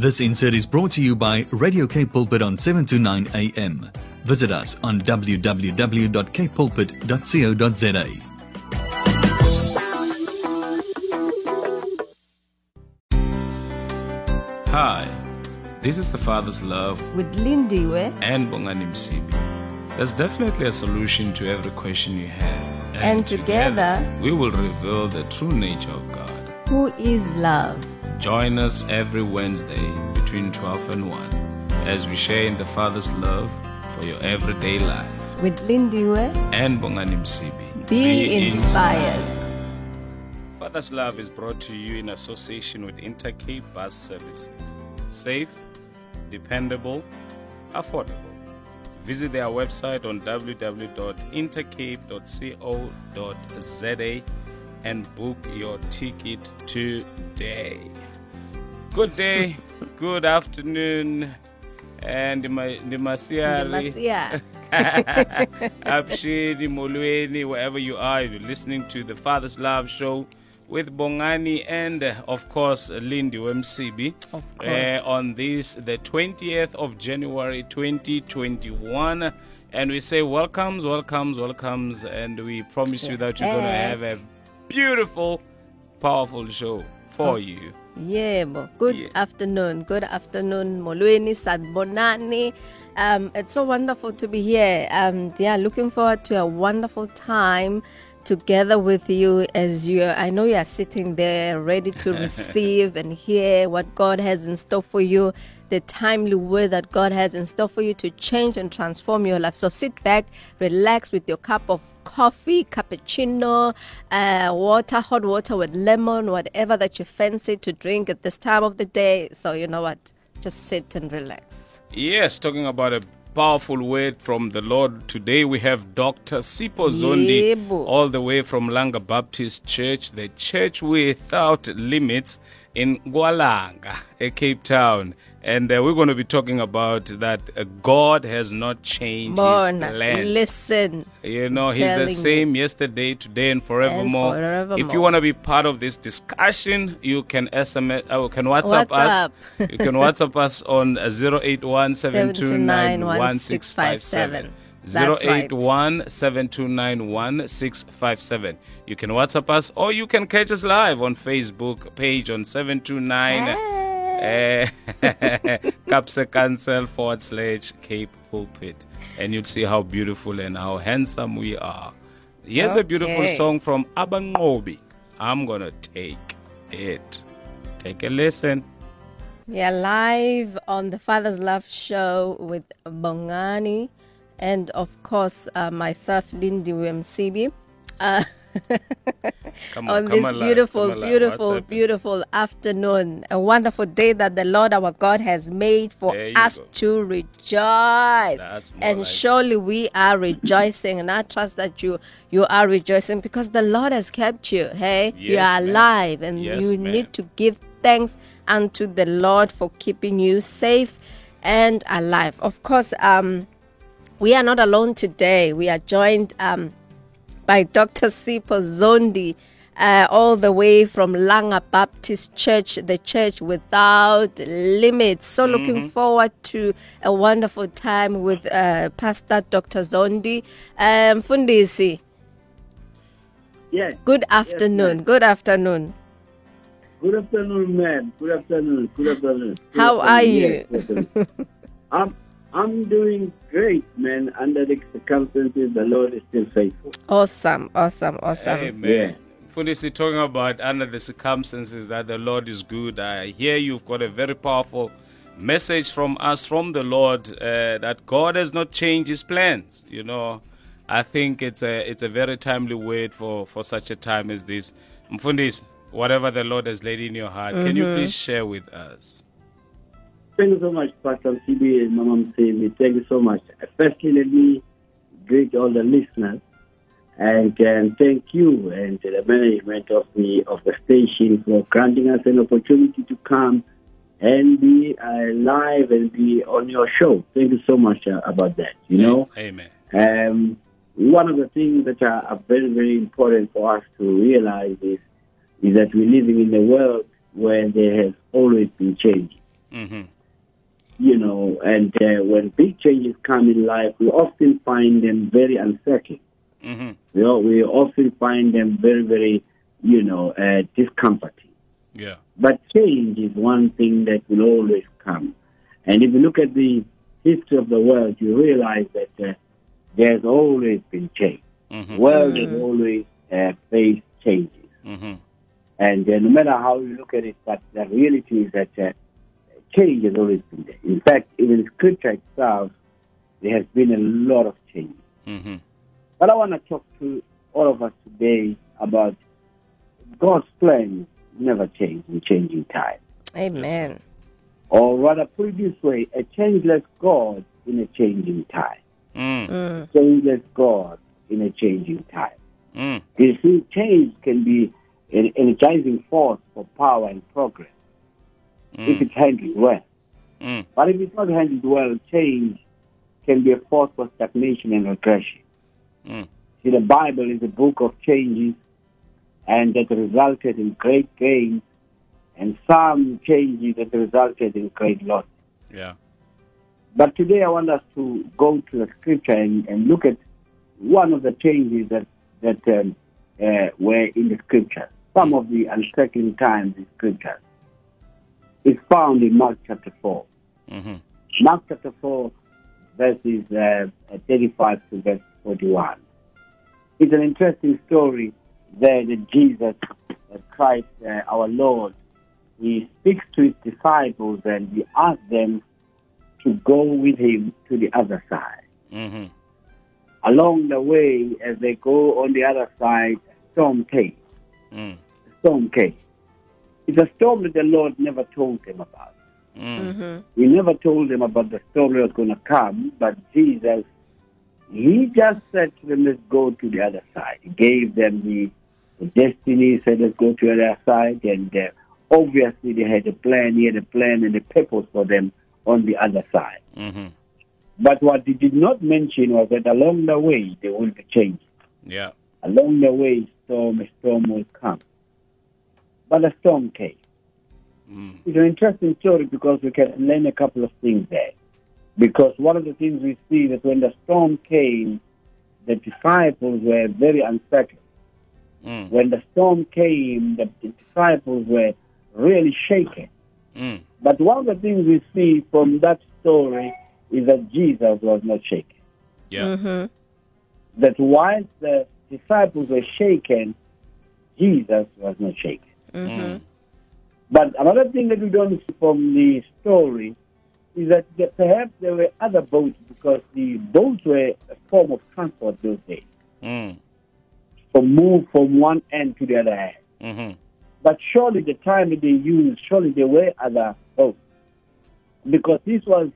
This insert is brought to you by Radio K Pulpit on 7 to 9 a.m. Visit us on www.kpulpit.co.za. Hi, this is the Father's Love with Lindiwe and Bongani Msibi. There's definitely a solution to every question you have. And together, we will reveal the true nature of God. who is love. Join us every Wednesday between 12 and 1 as we share in the Father's love for your everyday life. With Lindiwe, And Bongani Msibi. be, inspired. Father's Love is brought to you in association with Intercape Bus Services. Safe, dependable, affordable. Visit their website on www.intercape.co.za and book your ticket today. Good day, good afternoon, and Nimasiari. Masia. Abshiri, Molweni, wherever you are, you're listening to the Father's Love Show with Bongani and, uh, of course, Lindiwe Msibi. Of course. on this, the 20th of January 2021. And we say welcomes, welcomes, welcomes. And we promise you that you're going to have a beautiful, powerful show for you. Yebo. Good Yeah. afternoon. Good afternoon, Molweni, Sanibonani. Um, it's so wonderful to be here. Um, yeah, looking forward to a wonderful time together with you as you I know you are sitting there ready to receive and hear what God has in store for you, the timely word that God has in store for you to change and transform your life. So sit back, relax with your cup of coffee, cappuccino, uh, water, hot water with lemon, whatever that you fancy to drink at this time of the day. So you know what? Just sit and relax. Yes, talking about a powerful word from the Lord. Today we have Dr. Sipho Zondi, all the way from Langa Baptist Church, the church without limits in Kwalanga, Cape Town. And uh, we're going to be talking about that uh, God has not changed his plan. listen. You know, he's the you. same yesterday, today, and forevermore. forevermore. If you want to be part of this discussion, you can SMS, uh, can WhatsApp, WhatsApp. us. you can WhatsApp us on uh, 081 729 1657. That's right. 081 729 1657. You can WhatsApp us or you can catch us live on Facebook page on 729 uh, Kaapse Kansel forward slash Cape Pulpit. And you'll see how beautiful and how handsome we are. Here's a beautiful song from Abangobi. I'm gonna take it. Take a listen. We are live on the Father's Love Show with Bongani and, of course, uh, myself, Lindiwe Msibi. Uh, Come on come this alive, beautiful, beautiful, beautiful afternoon. A wonderful day that the Lord our God has made for us go. to rejoice. And like it. surely we are rejoicing. And I trust that you you are rejoicing because the Lord has kept you. Hey, you are alive and Yes, you need to give thanks unto the Lord for keeping you safe and alive. Of course, um, we are not alone today. We are joined um, by Dr. Sipho Zondi, uh, all the way from Langa Baptist Church, the church without limits. So, looking forward to a wonderful time with uh, Pastor Dr. Zondi. Um, Fundisi, Yes. good afternoon. ma'am. good afternoon. Good afternoon, ma'am. Good afternoon. Good afternoon. Good How are you? Yes. I'm I'm doing great, man. Under the circumstances, the Lord is still faithful. Awesome, awesome, awesome. Amen. Yeah. Fundisi talking about under the circumstances that the Lord is good. I hear you've got a very powerful message from us, from the Lord, uh, that God has not changed His plans. You know, I think it's a it's a very timely word for for such a time as this. Mfundisi, whatever the Lord has laid in your heart, can you please share with us? Thank you so much, Pastor CB and Mama Msemi. Thank you so much. Firstly, let me greet all the listeners and um, thank you and the management of the of the station for granting us an opportunity to come and be uh, live and be on your show. Thank you so much uh, about that. You know. Amen. Um, one of the things that are, are very, very important for us to realize is, is that we're living in a world where there has always been change. Mm-hmm. You know, and uh, when big changes come in life, we often find them very unsettling. Mm-hmm. We, al- we often find them very, very, you know, uh, discomforting. Yeah. But change is one thing that will always come. And if you look at the history of the world, you realize that uh, there's always been change. Mm-hmm. The world has always uh, faced changes. Mm-hmm. And uh, no matter how you look at it, but the reality is that uh, change has always been there. In fact, even Scripture itself, there has been a lot of change. Mm-hmm. But I want to talk to all of us today about God's plan never change in changing time. Amen. Or rather, put it this way, a changeless God in a changing time. Mm. Mm. Changeless God in a changing time. Mm. You see, change can be an energizing force for power and progress if Mm. it's handled well. Mm. But if it's not handled well, change can be a force for stagnation and regression. Mm. See, the Bible is a book of changes, and that resulted in great gains, and some changes that resulted in great loss. Yeah. But today I want us to go to the scripture and, and look at one of the changes that, that um, uh, were in the scripture. Some of the unsettling times in scripture is found in Mark chapter 4. Mm-hmm. Mark chapter 4, verses uh, 35 to verse 41. It's an interesting story there that Jesus uh, Christ, uh, our Lord, he speaks to his disciples and he asks them to go with him to the other side. Mm-hmm. Along the way, as they go on the other side, storm came. Mm. Storm came. It's a storm that the Lord never told them about. Mm. Mm-hmm. He never told them about the storm that was going to come, but Jesus, he just said to them, let's go to the other side. He gave them the, the destiny, he said, let's go to the other side, and uh, obviously they had a plan, he had a plan and a purpose for them on the other side. Mm-hmm. But what he did not mention was that along the way, there will be change. Yeah. Along the way, storm, a storm will come. But a storm came. Mm. It's an interesting story because we can learn a couple of things there. Because one of the things we see that when the storm came, the disciples were very unsettled. Mm. When the storm came, the disciples were really shaken. Mm. But one of the things we see from that story is that Jesus was not shaken. Yeah. Mm-hmm. That whilst the disciples were shaken, Jesus was not shaken. Mm-hmm. Mm. But another thing that we don't see from the story is that perhaps there were other boats because the boats were a form of transport those days, Mm. for move from one end to the other end. Mm-hmm. But surely the time that they used, surely there were other boats. Because this was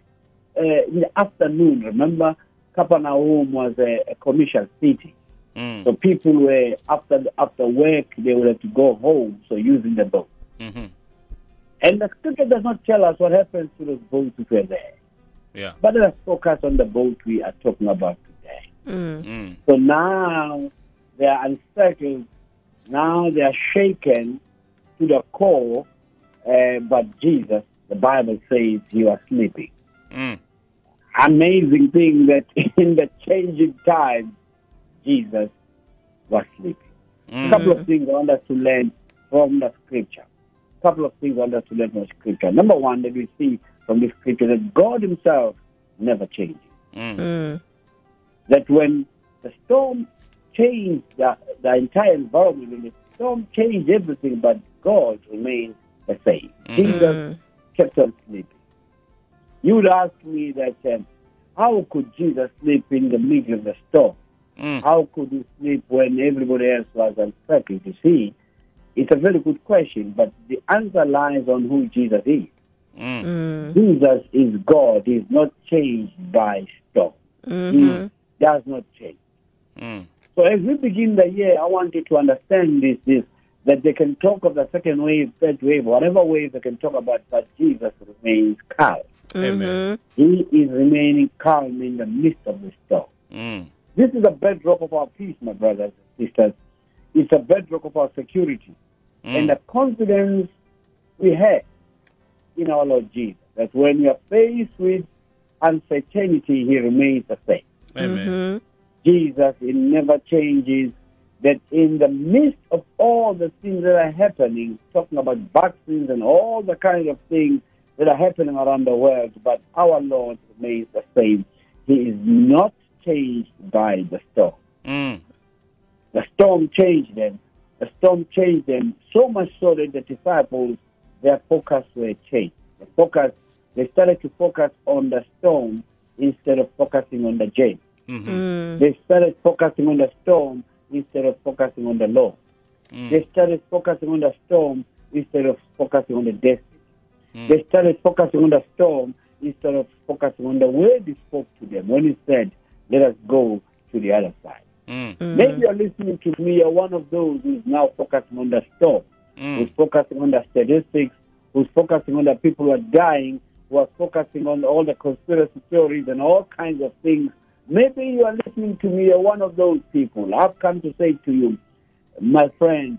uh, in the afternoon. Remember, Capernaum was a, a commercial city. Mm. So people were, after, after work, they would have to go home, so using the boat. Mm-hmm. And the scripture does not tell us what happens to those boats which were there. Yeah. But let us focus on the boat we are talking about today. Mm. Mm. So now they are unsettled. Now they are shaken to the core. Uh, but Jesus, the Bible says, he was sleeping. Mm. Amazing thing that in the changing times, Jesus was sleeping. A Mm. couple of things I want us to learn from the scripture. A couple of things I want us to learn from the scripture. Number one, that we see from the scripture that God Himself never changes. Mm. Mm. That when the storm changed the, the entire environment, when the storm changed everything, but God remained the same. Mhm. Jesus Mm. kept on sleeping. You would ask me that um, how could Jesus sleep in the middle of the storm? Mm. How could you sleep when everybody else was unsettled? You see, it's a very good question, but the answer lies on who Jesus is. Mm. Mm. Jesus is God. He is not changed by storm. Mm-hmm. He does not change. Mm. So as we begin the year, I want you to understand this, this that they can talk of the second wave, third wave, whatever wave they can talk about, but Jesus remains calm. Amen. He is remaining calm in the midst of the storm. Mm. This is a bedrock of our peace, my brothers and sisters. It's a bedrock of our security and Mm. the confidence we have in our Lord Jesus. that when you are faced with uncertainty, He remains the same. Amen. Mhm. Jesus, it never changes. That in the midst of all the things that are happening, talking about vaccines and all the kind of things that are happening around the world, but our Lord remains the same. He is not changed by the storm. Mm. The storm changed them. The storm changed them so much so that the disciples, their focus were changed. The focus, they started to focus on the storm instead of focusing on the journey. Mhm. Mm. They started focusing on the storm instead of focusing on the Lord. Mm. They started focusing on the storm instead of focusing on the destiny. Mm. They started focusing on the storm instead of focusing on the word he spoke to them when he said, Let us go to the other side. Mm. Mm. Maybe you're listening to me, you're one of those who's now focusing on the storm, who's Mm. focusing on the statistics, who's focusing on the people who are dying, who are focusing on all the conspiracy theories and all kinds of things. Maybe you are listening to me, you're one of those people. I've come to say to you, my friend,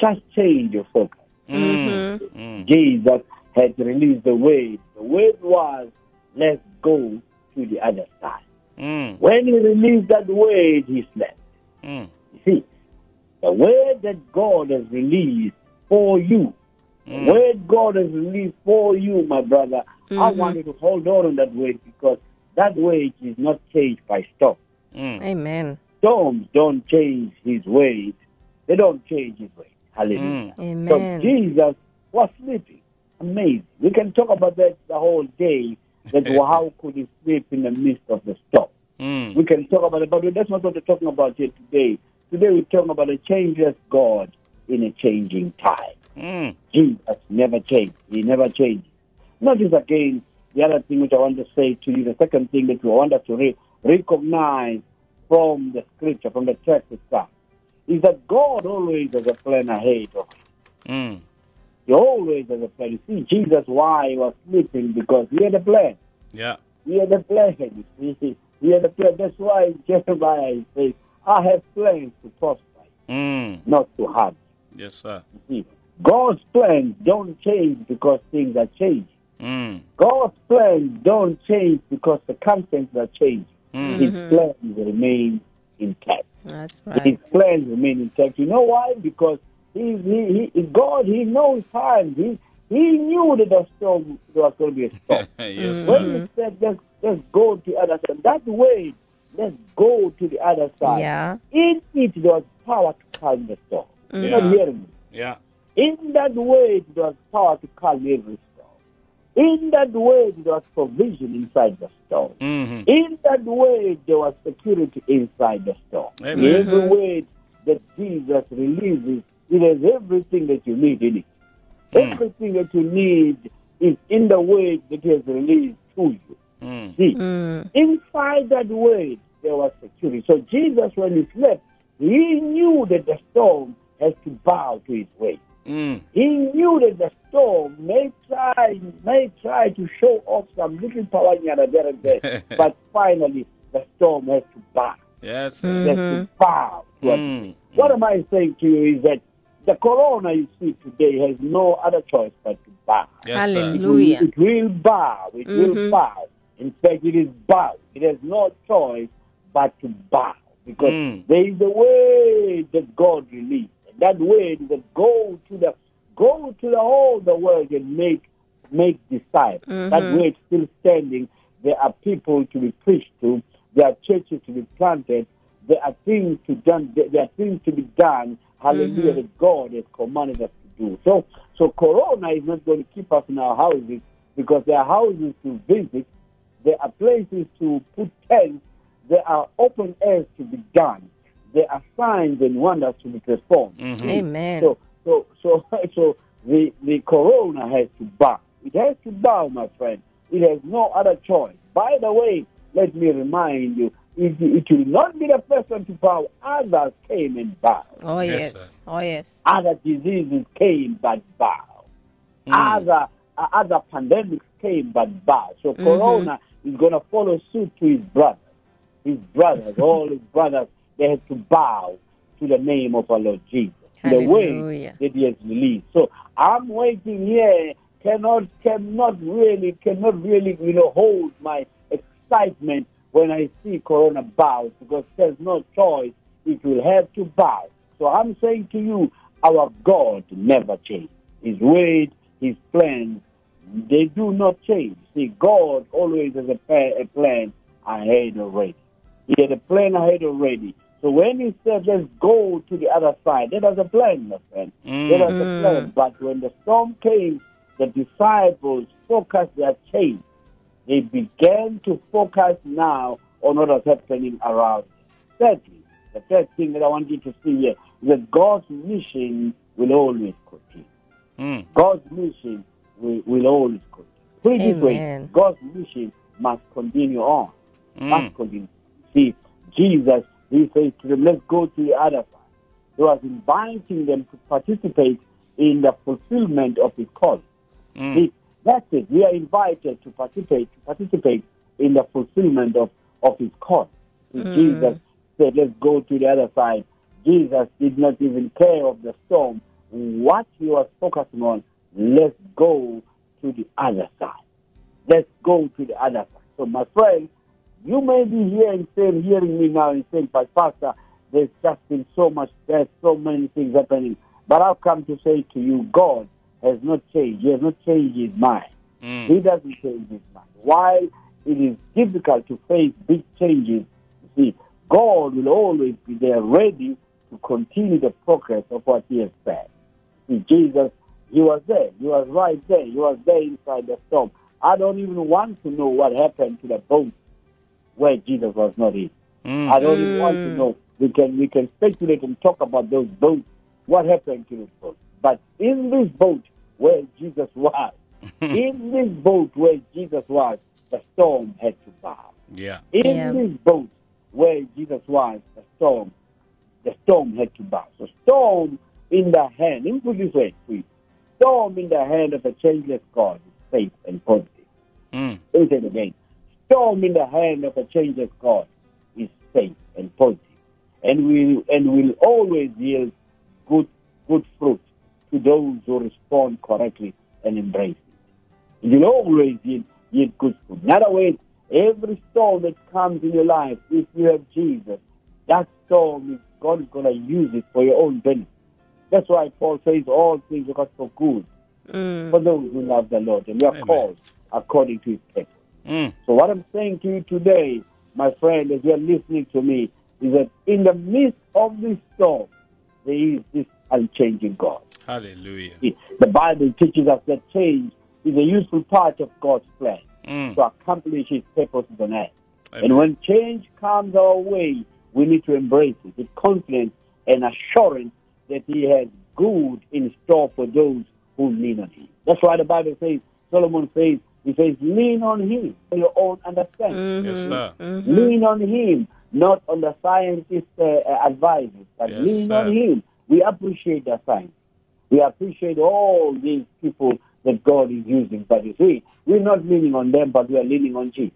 just change your focus. Mm. Mm. Jesus had released the word. The word was, let's go to the other side. Mm. When he released that word, he slept. Mm. You see, the word that God has released for you, the Mm. word God has released for you, my brother, I Mhm. want you to hold on to that word because that word is not changed by storm. Mm. Amen. Storms don't change his word. They don't change his word. Hallelujah. Mm. So Amen. Jesus was sleeping. Amazing. We can talk about that the whole day. That how could he sleep in the midst of the storm? We Mm. can talk about it, but that's not what we're talking about here today. Today we're talking about a changeless God in a changing time. Mm. Jesus never changed. He never changes. Notice again the other thing which I want to say to you, the second thing that we want us to re- recognize from the scripture, from the text itself, is that God always has a plan ahead of him. Mm. He always has a plan. You see, Jesus, why he was sleeping? Because he had a plan. Yeah. He had a plan. You see, he had a plan. That's why Jeremiah says, I have plans to prosper, Mm. not to harm. Yes, sir. You see, God's plans don't change because things are changing. Mm. God's plans don't change because the circumstances are changing. Mm. His plans remain intact. That's right. His plans remain intact. You know why? Because he, he, he, God, He knows time. He, he knew that the storm there was going to be a storm. yes, when sir. He said, let's, let's go to the other side, that way, let's go to the other side. Yeah. In it, there was power to calm the storm. You're not Yeah. hearing me. Yeah. In that way, there was power to calm every storm. In that way, there was provision inside the storm. Mm-hmm. In that way, there was security inside the storm. Amen. Every way that Jesus releases, it has everything that you need in it. Mm. Everything that you need is in the word that he has released to you. Mm. See, Mm. inside that word, there was security. So Jesus, when he slept, he knew that the storm has to bow to his way. Mm. He knew that the storm may try, may try to show off some little power here and there and there, but finally the storm has to bow. Yes, sir. It has to bow. To. Mm. What am I saying to you is that the corona you see today has no other choice but to bow. Yes. Hallelujah. It will, it will bow. It will Mhm. bow. In fact, it is bow. It has no choice but to bow because Mm. there is a way that God released. And that way is that go to the go to the whole the world and make make disciples. That way word still standing. There are people to be preached to. There are churches to be planted. There are things to done. There there are things to be done. Hallelujah! Mhm. That God has commanded us to do. So, so Corona is not going to keep us in our houses because there are houses to visit. There are places to put tents. There are open airs to be done. There are signs and wonders to be performed. Mhm. Amen. So, so, so, so the the corona has to bow. It has to bow, my friend. It has no other choice. By the way, let me remind you, it, it will not be the first one to bow. Others came and bowed. oh, Yes, yes. Oh, yes. Other diseases came but bowed. Mm. Other uh, other pandemics came but bowed. So Mhm. Corona is going to follow suit to his brothers. His brothers, all his brothers, they had to bow to the name of our Lord Jesus, to the way that he has released. So I'm waiting here cannot cannot really cannot really you know hold my excitement when I see Corona bow because there's no choice. It will have to bow. So I'm saying to you, our God never changes. His word, His plans, they do not change. See, God always has a, a plan ahead already. He had a plan ahead already. So when He said, let's go to the other side, that was a plan, my friend. Mm. That was a mm. plan. But when the storm came, the disciples focused their change. They began to focus now on what was happening around. them. Thirdly, the third thing that I want you to see here is that God's mission will always continue. Mm. God's mission will, will always continue. Put it this way, God's mission must continue on. Mm. Must continue. See, Jesus, he says to them, let's go to the other side. He was inviting them to participate in the fulfillment of his call. Mm. See, that's it. We are invited to participate to participate in the fulfillment of, of his call. See, mm. Jesus said, Let's go to the other side. Jesus did not even care of the storm. What he was focusing on, let's go to the other side. Let's go to the other side. So my friend, you may be hearing saying, hearing me now and saying, but Pastor, there's just been so much, there's so many things happening. But I've come to say to you, God has not changed. He has not changed his mind. Mm. He doesn't change his mind. While it is difficult to face big changes, you see, God will always be there ready to continue the progress of what he has said. See, Jesus, he was there. He was right there. He was there inside the storm. I don't even want to know what happened to the boat where Jesus was not in. Mm. I don't even want to know. We can we can speculate and talk about those boats. What happened to those boats? But in this boat where Jesus was, in this boat where Jesus was, the storm had to bow. Yeah. In Yeah. this boat where Jesus was, the storm, the storm had to bow. So storm in the hand, let me put it this way, please. Storm in the hand of a changeless God is safe and positive. Mm. Let me say it again. Storm in the hand of a changeless God is safe and positive, and will and will always yield good good fruit to those who respond correctly and embrace it. It will always yield, yield good fruit. In other words, every storm that comes in your life, if you have Jesus, that storm is God is going to use it for your own benefit. That's why Paul says all things are for good Mm. for those who love the Lord, and we are Amen. called according to His purpose. Mm. So what I'm saying to you today, my friend, as you're listening to me, is that in the midst of this storm, there is this unchanging God. Hallelujah. The Bible teaches us that change is a useful part of God's plan Mm. to accomplish His purposes on earth. Amen. And when change comes our way, we need to embrace it with confidence and assurance that He has good in store for those who lean on Him. That's why the Bible says, Solomon says, he says, lean on Him for your own understanding. Yes, sir. Lean on Him, not on the scientist's uh, uh, advices, but Yes, lean sir. on Him. We appreciate the science. We appreciate all these people that God is using. But you see, we're not leaning on them, but we are leaning on Jesus.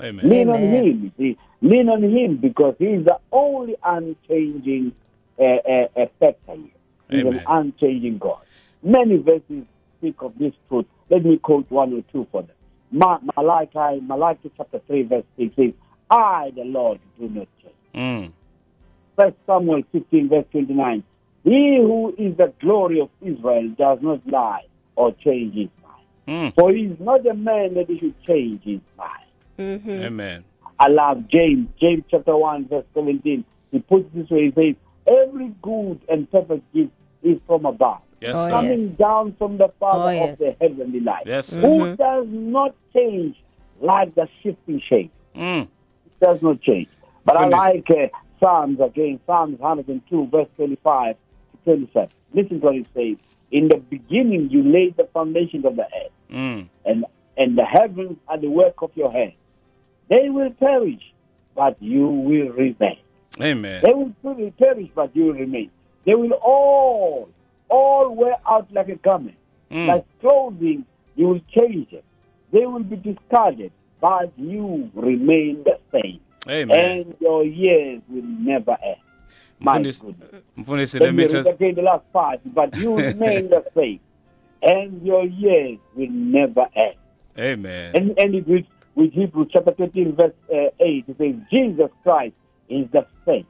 Amen. Lean on Him, you see. Lean on Him because He's the only unchanging uh, uh, uh, factor here. He's Amen. an unchanging God. Many verses speak of this truth. Let me quote one or two for them. Ma- Malachi, Malachi chapter 3, verse 6 says, I, the Lord, do not change. Mm. First Samuel 15, verse 29. He who is the glory of Israel does not lie or change his mind. Mm. For he is not a man that he should change his mind. Mm-hmm. Amen. I love James, James chapter 1, verse 17. He puts it this way, he says, Every good and perfect gift is from above, Yes, Oh, coming yes. down from the Father Oh, yes. of the heavenly light, Yes, sir. who does not change like the shifting shape. Mm. It does not change. But Finish. I like uh, Psalms again, Psalms 102, verse 25 to 27. Listen to what it says. In the beginning, you laid the foundations of the earth, Mm. and, and the heavens are the work of your hands. They will perish, but you will remain. Amen. They will truly perish, but you will remain. They will all, all wear out like a garment. Mm. Like clothing, you will change it. They will be discarded, but you remain the same. Amen. And your years will never end. Mfundisi. Mfundisi, Let me just the last part, but you remain the same. and your years will never end. Amen. And, and it with, with Hebrews chapter 13, verse uh, 8, it says, Jesus Christ is the same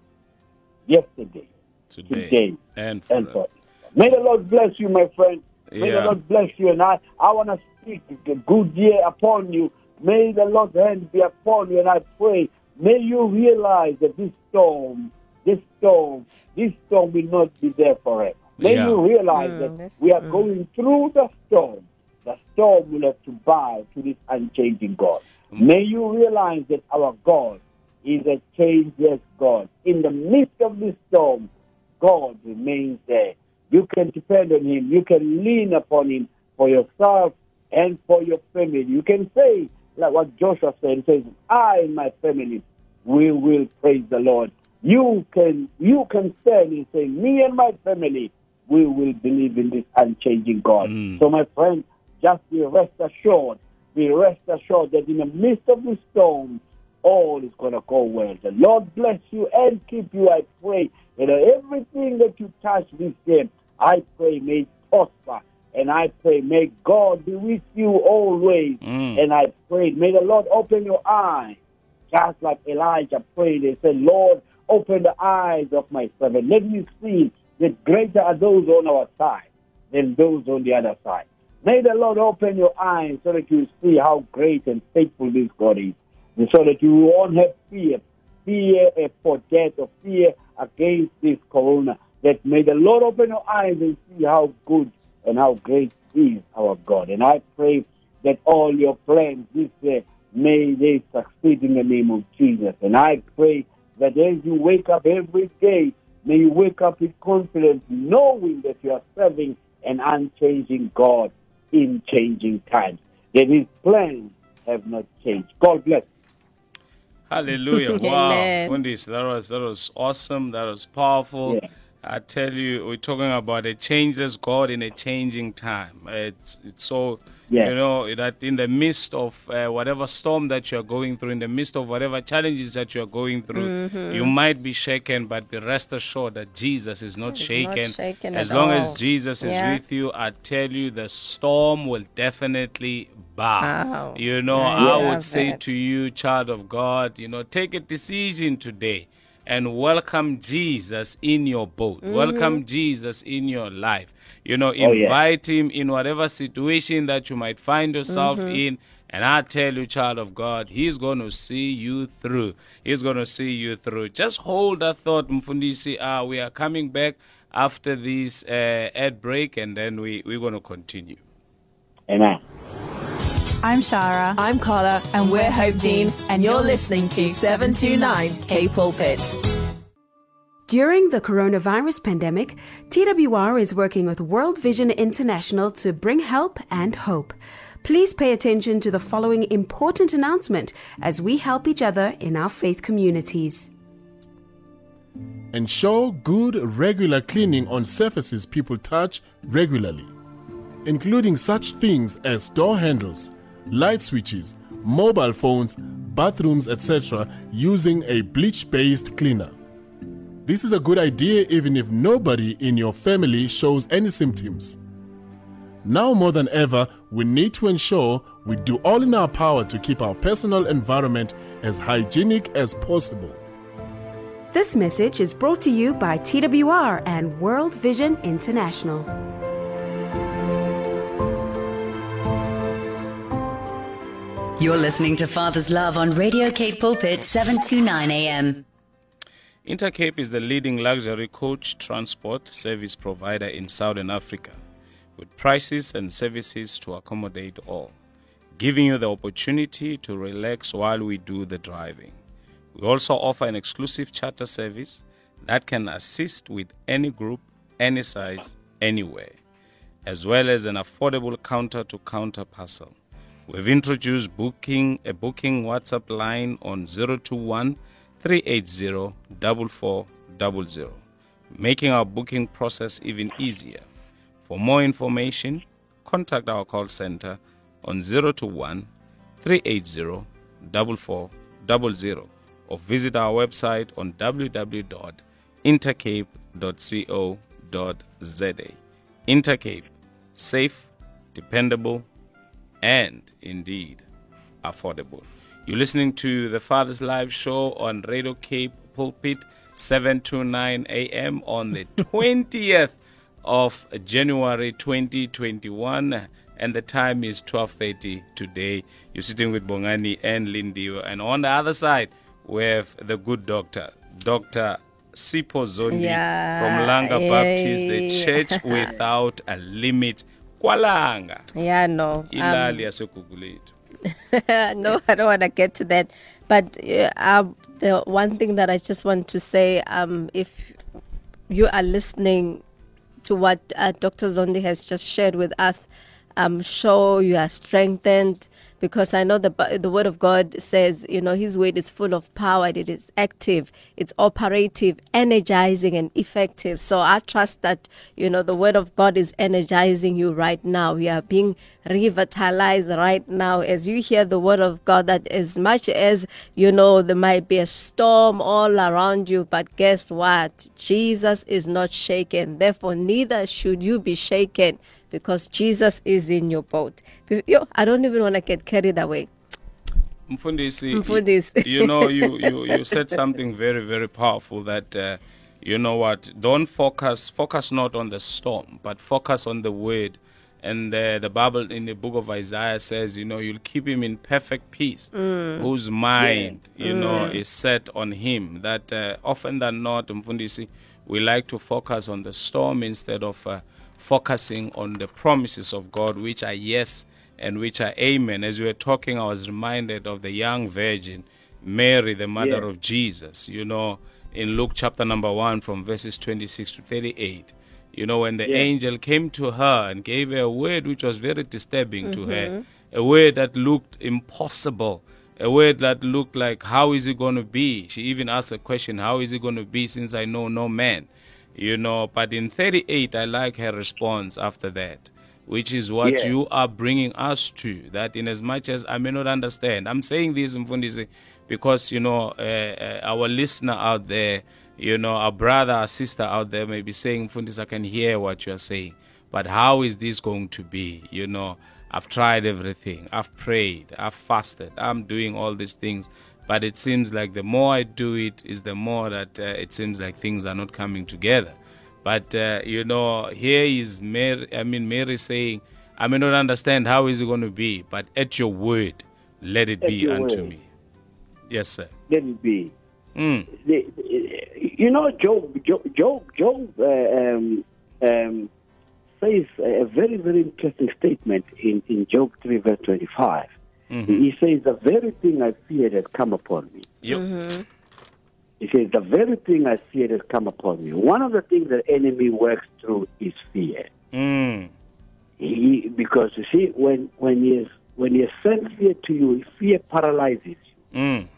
yesterday, Today, today, and and forever. forever. May the Lord bless you, my friend. May Yeah. the Lord bless you. And I, I want to speak a good year upon you. May the Lord's hand be upon you. And I pray, may you realize that this storm, this storm, this storm will not be there forever. May Yeah. you realize Mm, that we are mm. going through the storm. The storm will have to bow to this unchanging God. May you realize that our God is a changeless God. In the midst of this storm, God remains there. You can depend on Him. You can lean upon Him for yourself and for your family. You can say, like what Joshua said, he says, I and my family, we will praise the Lord. You can you can stand and say, Me and my family, we will believe in this unchanging God. Mm. So my friend, just be rest assured, be rest assured that in the midst of the storm, all is going to go well. The Lord bless you and keep you, I pray. You know, everything that you touch this day, I pray may prosper. And I pray, may God be with you always. Mm. And I pray, may the Lord open your eyes. Just like Elijah prayed and said, Lord, open the eyes of my servant. Let me see that greater are those on our side than those on the other side. May the Lord open your eyes so that you see how great and faithful this God is. And so that you won't have fear, fear for death or fear against this corona. That may the Lord open your eyes and see how good and how great is our God. And I pray that all your plans this year may they succeed in the name of Jesus. And I pray that as you wake up every day, may you wake up with confidence, knowing that you are serving an unchanging God in changing times. That his plans have not changed. God bless. Hallelujah. wow. Amen. Fundis, that was that was awesome. That was powerful. Yeah. I tell you, we're talking about a changeless God in a changing time. It's, it's so, Yeah. you know, that in the midst of uh, whatever storm that you're going through, in the midst of whatever challenges that you're going through, Mm-hmm. you might be shaken, but be rest assured that Jesus is not shaken. not shaken as long as. Jesus is Yeah. with you, I tell you, the storm will definitely bow. Wow. You know, I I would say that. to you, child of God, you know, take a decision today and welcome Jesus in your boat. Mm-hmm. Welcome Jesus in your life. You know, Oh, yeah. invite him in whatever situation that you might find yourself Mm-hmm. in. And I tell you, child of God, he's going to see you through. He's going to see you through. Just hold that thought, Mfundisi. Uh, we are coming back after this uh, ad break, and then we, we're going to continue. Amen. I'm Shara. I'm Carla, And we're Hope Dean. and you're listening to 729 K Pulpit. During the coronavirus pandemic, TWR is working with World Vision International to bring help and hope. Please pay attention to the following important announcement as we help each other in our faith communities. Ensure good, regular cleaning on surfaces people touch regularly, including such things as door handles, light switches, mobile phones, bathrooms, etc., using a bleach based cleaner. This is a good idea even if nobody in your family shows any symptoms. Now more than ever, we need to ensure we do all in our power to keep our personal environment as hygienic as possible. This message is brought to you by TWR and World Vision International. You're listening to Father's Love on Radio Cape Pulpit 729 AM. Intercape is the leading luxury coach transport service provider in Southern Africa, with prices and services to accommodate all, giving you the opportunity to relax while we do the driving. We also offer an exclusive charter service that can assist with any group, any size, anywhere, as well as an affordable counter to counter parcel. We've introduced booking a booking WhatsApp line on 021 380 4400, making our booking process even easier. For more information, contact our call center on 021 380 4400 or visit our website on www.intercape.co.za. Intercape, safe, dependable, and indeed affordable. You're listening to the Father's Live show on Radio Cape Pulpit, 7 to 9 a.m. on the 20th of January 2021 and the time is 12:30 today. You're sitting with Bongani and Lindiwe and on the other side we have the good doctor, Dr. Sipho Zondi Yeah, from Langa Baptist, the church without a limit. Kwalanga. Yeah, no. Um, Ilali yasegugulethu. no, I don't want to get to that. But uh, um, the one thing that I just want to say, um, if you are listening to what uh, Dr. Zondi has just shared with us, I'm sure you are strengthened because I know the the Word of God says, you know, His Word is full of power. It is active, it's operative, energizing, and effective. So I trust that you know the Word of God is energizing you right now. You are being revitalized right now as you hear the Word of God. That as much as you know there might be a storm all around you, but guess what? Jesus is not shaken. Therefore, neither should you be shaken because Jesus is in your boat. Yo, I don't even want to get carried away. Mfundisi, Mfundisi. you know, you, you, you said something very, very powerful that, uh, you know what, don't focus, focus not on the storm, but focus on the word. And uh, the Bible in the book of Isaiah says, you know, you'll keep him in perfect peace, whose mind, you know, is set on him. That uh, often than not, Mfundisi, we like to focus on the storm instead of uh, focusing on the promises of God, which are yes and which are amen. As we were talking, I was reminded of the young virgin, Mary, the mother Yeah. of Jesus, you know, in Luke chapter number 1 from verses 26 to 38. You know, when the Yeah. angel came to her and gave her a word which was very disturbing to her, mm-hmm. a word that looked impossible, a word that looked like, how is it going to be? She even asked a question, how is it going to be since I know no man? You know, but in 38, I like her response after that, which is what Yeah. you are bringing us to. That in as much as I may not understand, I'm saying this, Mfundisi, because, you know, uh, uh, our listener out there, you know, our brother, our sister out there may be saying, Mfundisi, I can hear what you're saying, but how is this going to be? You know, I've tried everything. I've prayed. I've fasted. I'm doing all these things. But it seems like the more I do it, is the more that uh, it seems like things are not coming together. But uh, you know, here is Mary. I mean, Mary saying, "I may not understand how is it going to be, but at your word, let it At be unto word. me." Yes, sir. Let it be. Mm. The, you know, Job, Job, Job, Job uh, um, um, says a very, very interesting statement in, in Job 3, verse 25. He says, The very thing I feared has come upon me. Yep. He says, The very thing I feared has come upon me. One of the things the enemy works through is fear. Mm. He, because you see, when, when, he has, when he has sent fear to you, fear paralyzes you. Mm.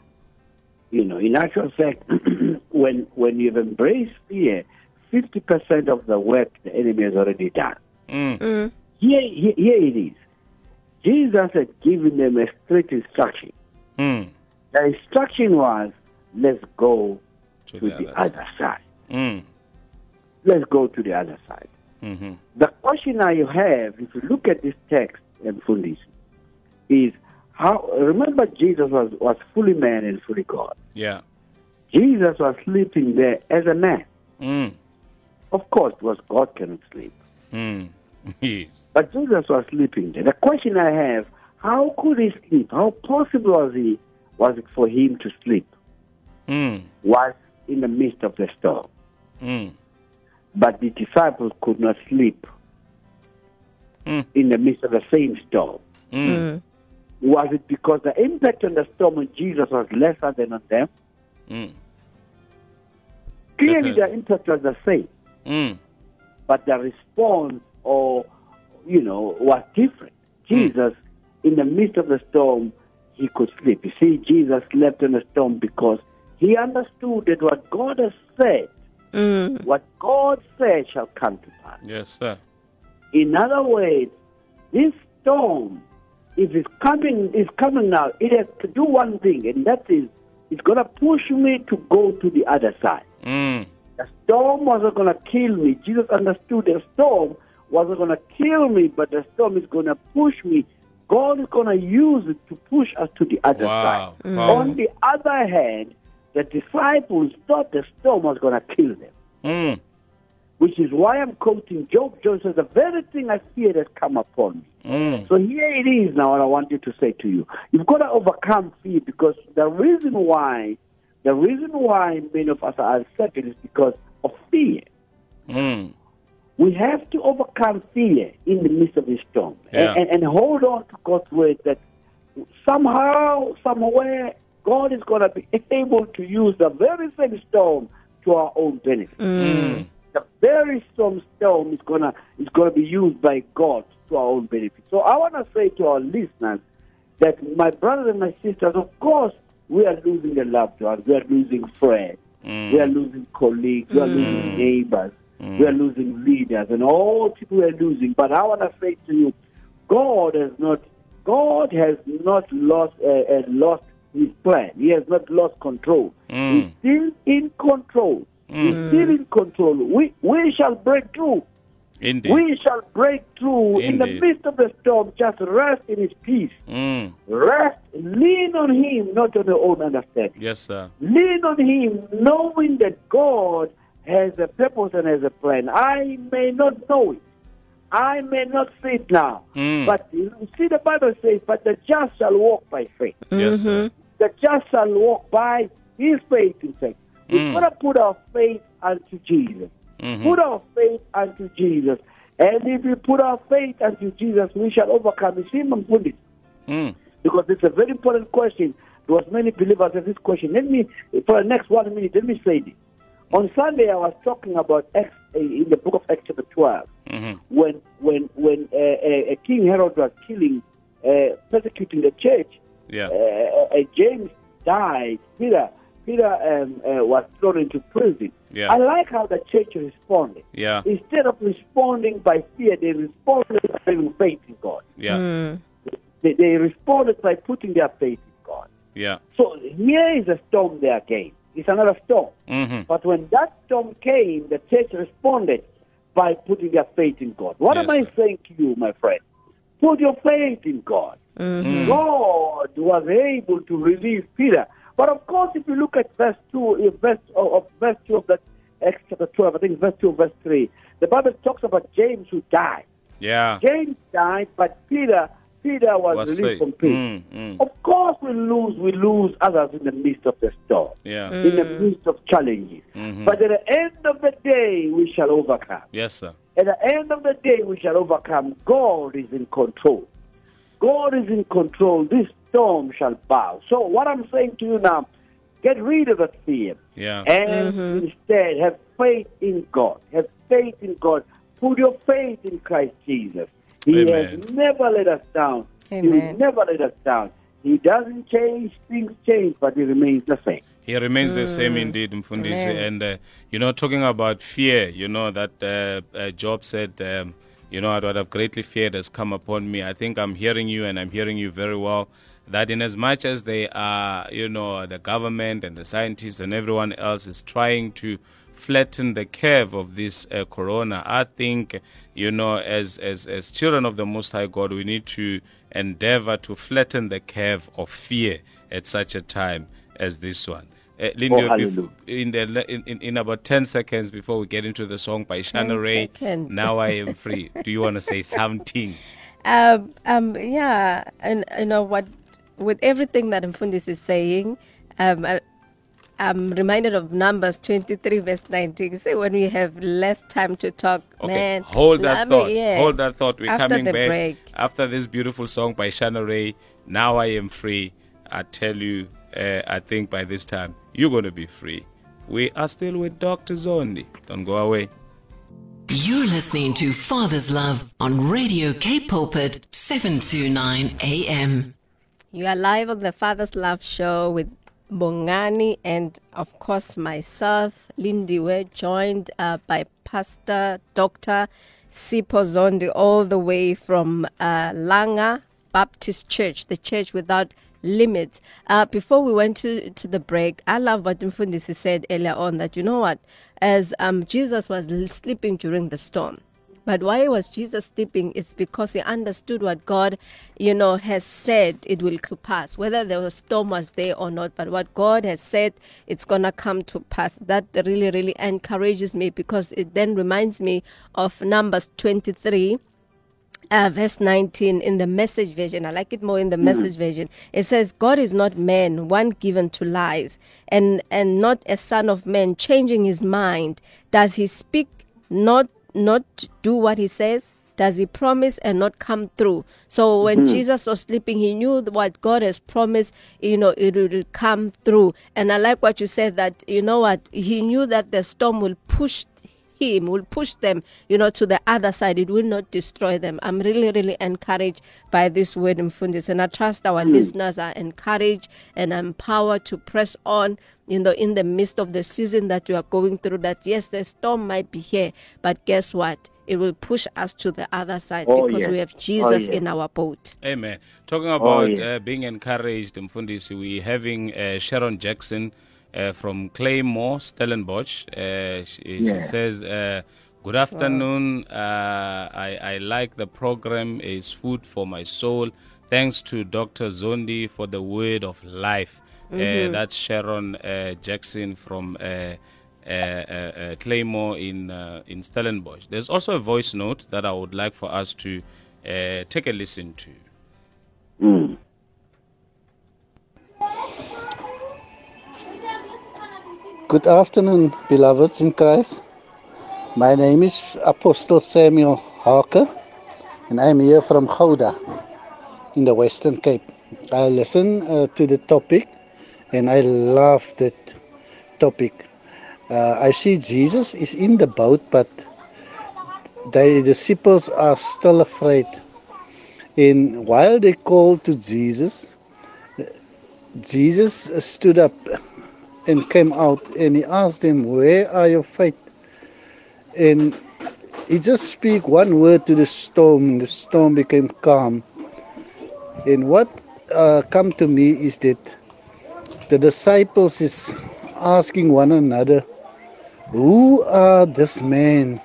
You know, in actual fact, when when you've embraced fear, fifty percent of the work the enemy has already done. Mm. Here, here, here it is. Jesus had given them a straight instruction. Mm. The instruction was, "Let's go To to the the other other side. Mm. Let's go to the other side." Mm-hmm. The question I have, if you look at this text and Fundis, is how. Remember, Jesus was was fully man and fully God. Yeah. Jesus was sleeping there as a man. Mm. Of course, was God cannot sleep. Mm. yes. But Jesus was sleeping there. The question I have, how could he sleep? How possible was he was it for him to sleep? Mm. Was in the midst of the storm. Mm. But the disciples could not sleep Mm. in the midst of the same storm. Mm. Was it because the impact on the storm on Jesus was lesser than on them? Mm. Clearly, Definitely. the impact was the same, Mm. but the response, or you know, was different. Jesus, in the midst of the storm, he could sleep. You see, Jesus slept in the storm because he understood that what God has said, Mm. what God said, shall come to pass. Yes, sir. In other words, this storm, if it's coming, is coming now. It has to do one thing, and that is, it's going to push me to go to the other side. Mm. The storm wasn't going to kill me. Jesus understood the storm wasn't going to kill me, but the storm is going to push me. God is going to use it to push us to the other Wow. side. Wow. On the other hand, the disciples thought the storm was going to kill them, Mm. which is why I'm quoting Job. Job says, The very thing I feared has come upon me. Mm. So here it is now, what I want you to say to you. You've got to overcome fear because the reason why, the reason why many of us are unsettled is because of fear. Mm. We have to overcome fear in the midst of the storm Yeah. and, and, and hold on to God's word that somehow, somewhere, God is going to be able to use the very same storm to our own benefit. Mm. mm. The very same storm is going to is going to be used by God to our own benefit. So I want to say to our listeners that my brothers and my sisters, of course, we are losing a loved one, we are losing friends, we are mm. losing colleagues, we are losing mm. neighbors, we are losing leaders, and all people are losing. But I want to say to you, God has not, God has not lost, uh, uh, lost His plan. He has not lost control. He's still in control. He's still in control. We we shall break through. Indeed. We shall break through in the midst of the storm. Just rest in His peace. Mm. Rest, lean on Him, not on your own understanding. Yes, sir. Lean on Him, knowing that God has a purpose and has a plan. I may not know it. I may not see it now. Mm. But you see, the Bible says, "But the just shall walk by faith." Yes, sir. The just shall walk by his faith in faith. We've Mm. got to put our faith unto Jesus. Mhm. Put our faith unto Jesus. And if we put our faith unto Jesus, we shall overcome. You see, Mfundisi, Mm. because it's a very important question. Because many believers have this question. Let me, for the next one minute, let me say this. On Sunday, I was talking about Acts, uh, in the book of Acts chapter 12, Mhm. when when when uh, uh, uh, King Herod was killing, uh, persecuting the church, Yeah. uh, uh, James died. Peter Peter um, uh, was thrown into prison. Yeah. I like how the church responded. Yeah. Instead of responding by fear, they responded by having faith in God. Yeah. They, they responded by putting their faith in God. Yeah. So here is a storm there again. It's another storm. Mm-hmm. But when that storm came, the church responded by putting their faith in God. What Yes, am I sir. saying to you, my friend? Put your faith in God. Mm. God was able to relieve Peter. But of course, if you look at verse two, uh, verse of, of verse two of that Acts chapter twelve, I think verse two, verse three. The Bible talks about James who died. Yeah. James died, but Peter, Peter was, Was released saved. from prison. Mm, mm. Of course, we lose, we lose others in the midst of the storm, Yeah. in the midst of challenges. Mhm. But at the end of the day, we shall overcome. Yes, sir. At the end of the day, we shall overcome. God is in control. God is in control. This storm shall bow. So, what I'm saying to you now, get rid of that fear Yeah. and instead have faith in God. Have faith in God. Put your faith in Christ Jesus. He Amen. has never let us down. He will never let us down. He doesn't change. Things change, but he remains the same. He remains the same indeed, Mfundisi. Amen. And, uh, you know, talking about fear, you know, that uh, uh, Job said, um, you know, what I've greatly feared has come upon me. I think I'm hearing you and I'm hearing you very well. That in as much as they are, you know, the government and the scientists and everyone else is trying to flatten the curve of this uh, corona, I think, you know, as, as, as children of the Most High God, we need to endeavor to flatten the curve of fear at such a time as this one. Uh, Lindy, Oh, bef- in, the, in, in, in about 10 seconds before we get into the song by Shana Ray, seconds. Now I Am Free, do you want to say something? Um, um, yeah, and you know what? With everything that Mfundis is saying, um, I, I'm reminded of Numbers 23, verse 19. Say when we have less time to talk, Okay, man. hold that love it, thought. yeah. Hold that thought. We're After coming the back break. after this beautiful song by Shana Ray. Now I am free. I tell you, uh, I think by this time you're going to be free. We are still with Dr. Zondi. Don't go away. You're listening to Father's Love on Radio K Pulpit 729 AM. You are live on the Father's Love Show with Bongani and, of course, myself, Lindy. We're joined uh, by Pastor Dr. Sipho Zondi, all the way from uh, Langa Baptist Church, the church without limits. Uh, before we went to, to the break, I love what Mfundisi said earlier on that, you know what, as um, Jesus was sleeping during the storm, But why was Jesus sleeping? It's because he understood what God, you know, has said it will to pass. Whether the storm was there or not, but what God has said, it's gonna come to pass. That really, really encourages me because it then reminds me of Numbers 23. Uh, verse 19 in the message version. I like it more in the message version. It says, God is not man, one given to lies, and, and not a son of man, changing his mind. Does he speak not not do what he says? Does he promise and not come through? So when mm-hmm. Jesus was sleeping, he knew what God has promised, you know, it will come through. And I like what you said that, you know what, he knew that the storm will push him, will push them, you know, to the other side. It will not destroy them. I'm really, really encouraged by this word Mfundis. And I trust our listeners are encouraged and empowered to press on, you know, in the midst of the season that we are going through. That yes, the storm might be here, but guess what? It will push us to the other side Oh, because yes. we have Jesus yes. in our boat. Amen. Talking about yeah. uh, being encouraged, Mfundisi, we're having uh, Sharon Jackson uh, from Kylemore, Stellenbosch. Uh, she, she Yeah. says, uh, Good afternoon. Uh, I, I like the program. It's food for my soul. Thanks to Dr. Zondi for the word of life. Uh, that's Sharon uh, Jackson from uh, uh, uh, uh, Kylemore in uh, in Stellenbosch. There's also a voice note that I would like for us to uh, take a listen to. Mm. Good afternoon, beloveds in Christ. My name is Apostle Samuel Harker, and I'm here from Gouda in the Western Cape. I listen uh, to the topic, and I love that topic. Uh, I see Jesus is in the boat, but the disciples are still afraid. And while they called to Jesus, Jesus stood up and came out and he asked them, Where are your faith? And he just speak one word to the storm, and the storm became calm. And what uh, come to me is that the disciples is asking one another, Who are this man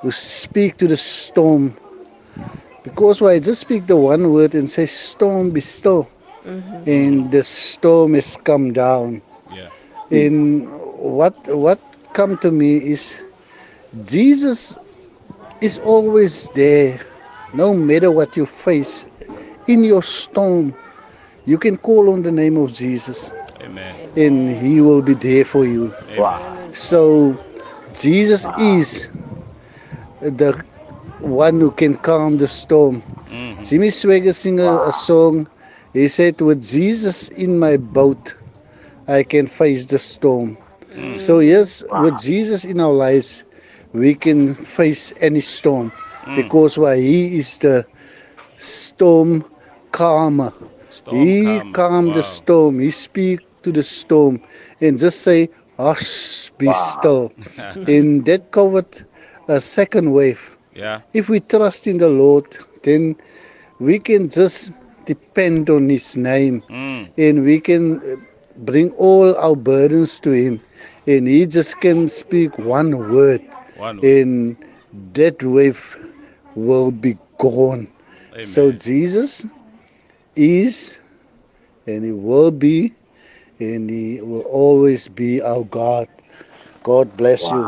who speak to the storm? Because why just speak the one word and say, Storm be still. And the storm has come down. Yeah. And what what come to me is Jesus is always there, no matter what you face. In your storm, you can call on the name of Jesus, Amen. and He will be there for you. Amen. So, Jesus is the one who can calm the storm. Mm-hmm. Jimmy Swaggart sing a, a song. He said, "With Jesus in my boat, I can face the storm." So yes, with Jesus in our lives, we can face any storm because why He is the storm calmer. Storm he calmed the Wow. storm. He speak to the storm and just say, "Hush, be still." and that covered a second wave. Yeah. If we trust in the Lord, then we can just depend on His name Mm. and we can uh, bring all our burdens to Him. And He just can speak one word, One word. and that wave will be gone. So Jesus is, and He will be, and He will always be our God. God bless you.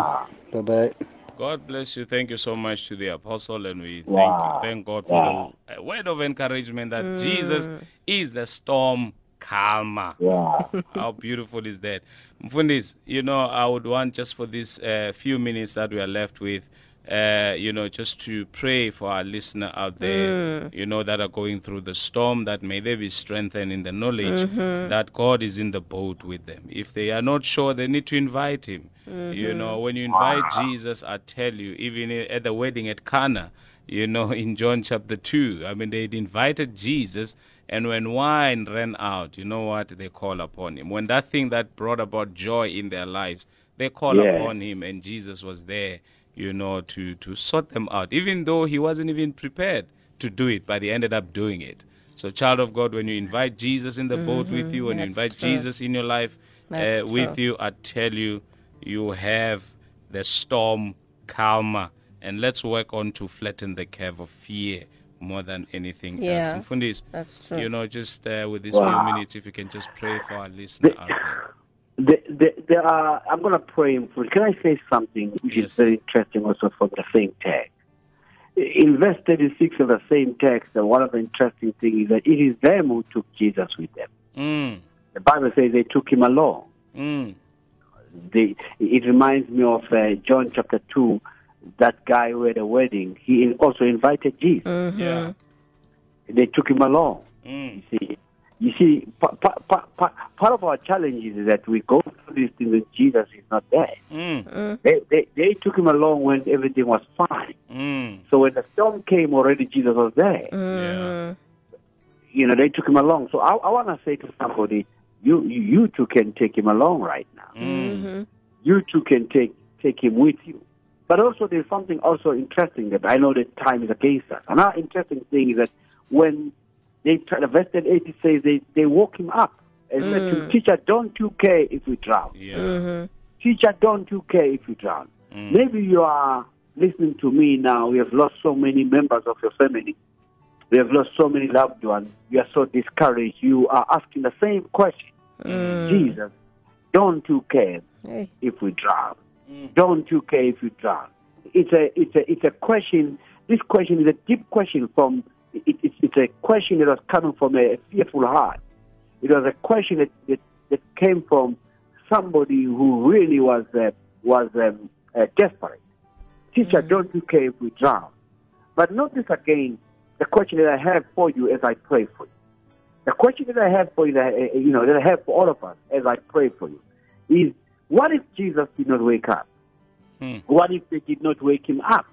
Bye bye. God bless you. Thank you so much to the apostle, and we thank Wow. thank God for the uh, word of encouragement that Jesus is the storm calmer. Yeah. How beautiful is that? Mfundis, you know, I would want just for these uh, few minutes that we are left with, uh, you know, just to pray for our listener out there, you know, that are going through the storm, that may they be strengthened in the knowledge that God is in the boat with them. If they are not sure, they need to invite Him. You know, when you invite Jesus, I tell you, even at the wedding at Cana, you know, in John chapter 2, I mean, they'd invited Jesus, and when wine ran out, you know what? They call upon him. When that thing that brought about joy in their lives, they call Yeah. upon him, and Jesus was there, you know, to, to sort them out, even though he wasn't even prepared to do it, but he ended up doing it. So, child of God, when you invite Jesus in the boat with you, when you invite true. Jesus in your life uh, with you, I tell you, you have the storm calmer and let's work on to flatten the curve of fear more than anything Yeah, else. And Fundis, that's true. you know, just uh, with these Wow. few minutes, if you can just pray for our listener out there. The, the, there are, I'm going to pray in full. Can I say something which is very interesting also from the same text? In verse 36 of the same text, uh, one of the interesting things is that it is them who took Jesus with them. Mm, The Bible says they took him along. mm, They, it reminds me of uh, John chapter 2, that guy who had a wedding. He also invited Jesus. yeah. They took him along. Mm, You see, you see, pa- pa- pa- pa- part of our challenge is that we go through these things and Jesus is not there. mm, They, they, they took him along when everything was fine. mm, So when the storm came, already Jesus was there. yeah. You know, they took him along. So I, I want to say to somebody, you, you you two can take him along right now. Mm, You two can take take him with you. But also, there's something also interesting that I know that time is against us. Another interesting thing is that when they try, the verse 80 says they, they woke him up and said to mm. Teacher, don't you care if we drown? yeah. Mm-hmm. Teacher, don't you care if we drown? Mm. Maybe you are listening to me now. We have lost so many members of your family. We have lost so many loved ones. You are so discouraged. You are asking the same question. Mm. Jesus, don't you care Hey. if we drown? Don't you care if you drown? It's a, it's a, it's a question. This question is a deep question from. It, it's, it's a question that was coming from a fearful heart. It was a question that that, that came from somebody who really was uh, was um, uh, desperate. Teacher, don't you care if we drown? But notice again the question that I have for you as I pray for you. The question that I have for you, that, uh, you know, that I have for all of us as I pray for you, is what if Jesus did not wake up? Hmm. What if they did not wake him up?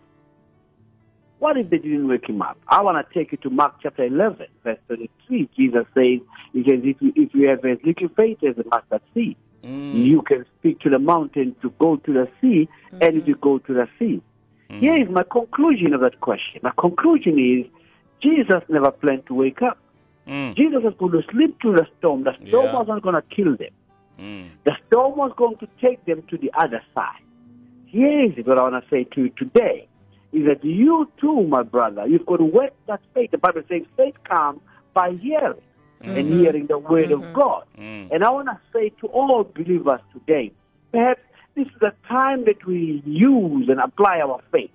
What if they didn't wake him up? I want to take you to Mark chapter 11, verse 33. Jesus says, he says, if you, if you have as little faith as a mustard seed, Mm. you can speak to the mountain to go to the sea, and if you go to the sea. Here is my conclusion of that question. My conclusion is Jesus never planned to wake up. Mm. Jesus was going to sleep through the storm. The storm Yeah. wasn't going to kill them. Mm. The storm was going to take them to the other side. Here is what I want to say to you today is that you too, my brother, you've got to work that faith. The Bible says faith comes by hearing and hearing the word of God. Mm. And I want to say to all believers today, perhaps this is the time that we use and apply our faith.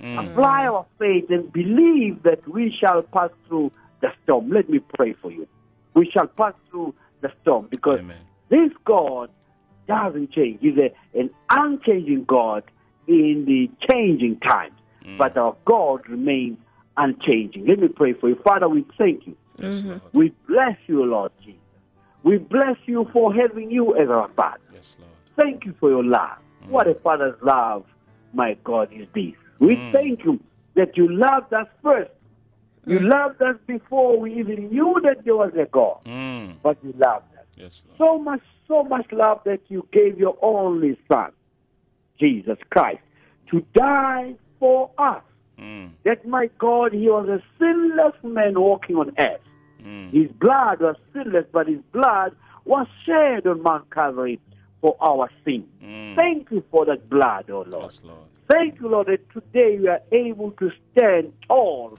Mm. Apply our faith and believe that we shall pass through the storm. Let me pray for you. We shall pass through the storm because Amen. This God doesn't change. He's a, an unchanging God in the changing times. Mm. But our God remains unchanging. Let me pray for you. Father, we thank you. Yes, mm-hmm. Lord. We bless you, Lord Jesus. We bless you for having you as our Father. Yes, Lord. Thank you for your love. Mm. What a Father's love, my God, is this. We mm. thank you that you loved us first. You loved us before we even knew that there was a God, Mm. but you loved us. Yes, Lord. So much, so much love that you gave your only Son, Jesus Christ, to die for us. Mm. That my God, he was a sinless man walking on earth. Mm. His blood was sinless, but his blood was shed on Mount Calvary for our sin. Mm. Thank you for that blood, oh Lord. Yes, Lord. Thank you, Lord, that today we are able to stand tall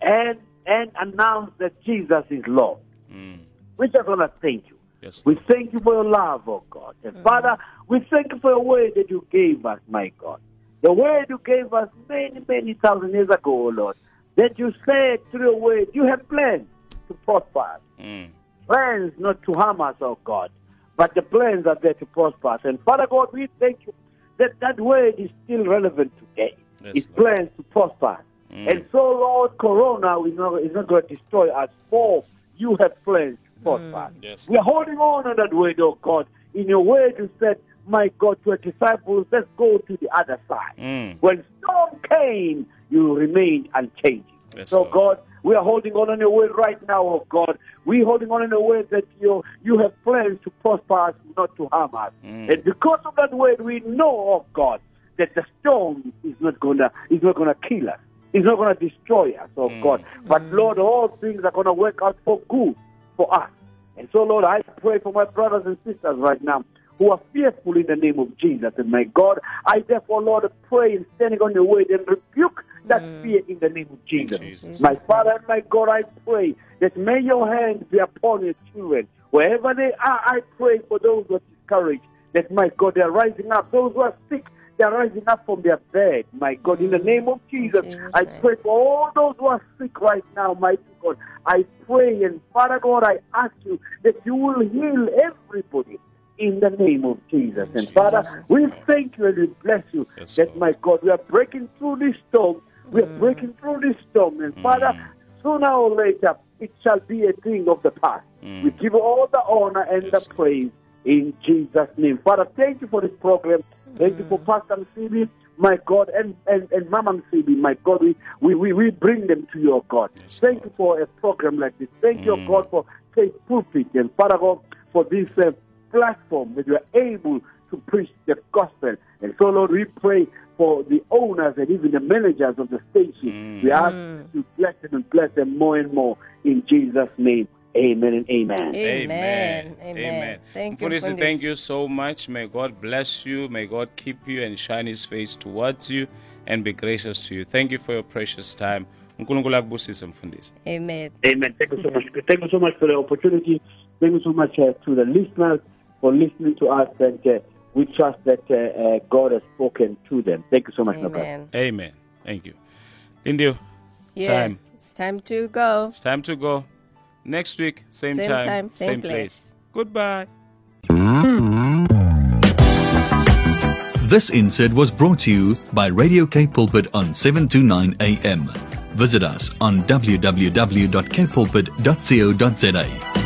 and and announce that Jesus is Lord. Mm. We just want to thank you. Yes, We thank you for your love, oh God. And Father, we thank you for your word that you gave us, my God. The word you gave us many, many thousand years ago, oh Lord. That you said through your word, you have plans to prosper us. Mm. Plans not to harm us, oh God. But the plans are there to prosper us. And Father God, we thank you that that word is still relevant today. Yes, It's Lord. plans to prosper us. Mm. And so, Lord, Corona is not, is not going to destroy us, for you have plans to prosper us. Yes. We are holding on to that word, oh God. In your word, you said, my God, to your disciples, let's go to the other side. Mm. When storm came, you remained unchanging. Yes, so, Lord. God, we are holding on in your word right now, oh God. We're holding on in your word that you, you have plans to prosper us, not to harm us. Mm. And because of that word, we know, oh God, that the storm is not gonna is not gonna kill us. It's not gonna destroy us, oh Mm. God. But Lord, all things are gonna work out for good for us. And so, Lord, I pray for my brothers and sisters right now who are fearful in the name of Jesus. And my God, I therefore, Lord, pray and standing on your word and rebuke that mm. fear in the name of Jesus. Jesus. My Father and my God, I pray that may your hand be upon your children. Wherever they are, I pray for those who are discouraged, that my God, they are rising up. Those who are sick, they are rising up from their bed. My God, in the name of Jesus, Jesus' I pray for all those who are sick right now, mighty God. I pray and Father God, I ask you that you will heal everybody in the name of Jesus. And Father, we thank you and we bless you Yes, that, Lord. my God, we are breaking through this storm. We are breaking through this storm. And Father, mm. sooner or later, it shall be a thing of the past. Mm. We give all the honor and Yes, the praise in Jesus' name. Father, thank you for this program. Thank you for mm. Pastor Msibi, my God, and, and, and Mama Msibi, my God. We, we, we, we bring them to your God. Yes, thank you for a program like this. Thank you, mm. God, for Faith Pulpit and Father God, for this uh, platform that you are able to preach the gospel. And so, Lord, we pray for the owners and even the managers of the station. We mm. ask you to bless them and bless them more and more in Jesus' name. Amen and amen. Amen. Amen. Thank you. Mfundisi, Mfundisi. thank you so much. May God bless you. May God keep you and shine his face towards you and be gracious to you. Thank you for your precious time. unkulunkulu akubusise mfundisi Amen. Amen. Thank you so much. Thank you so much for the opportunity. Thank you so much uh, to the listeners for listening to us, and uh, we trust that uh, uh, God has spoken to them. Thank you so much, my. Amen. amen thank you Lindiwe Yeah. Time. It's time to go. it's time to go next week same, Same time, time, same place. place. goodbye This insert was brought to you by Radio K Pulpit on 729 AM. Visit us on www.kpulpit.co.za.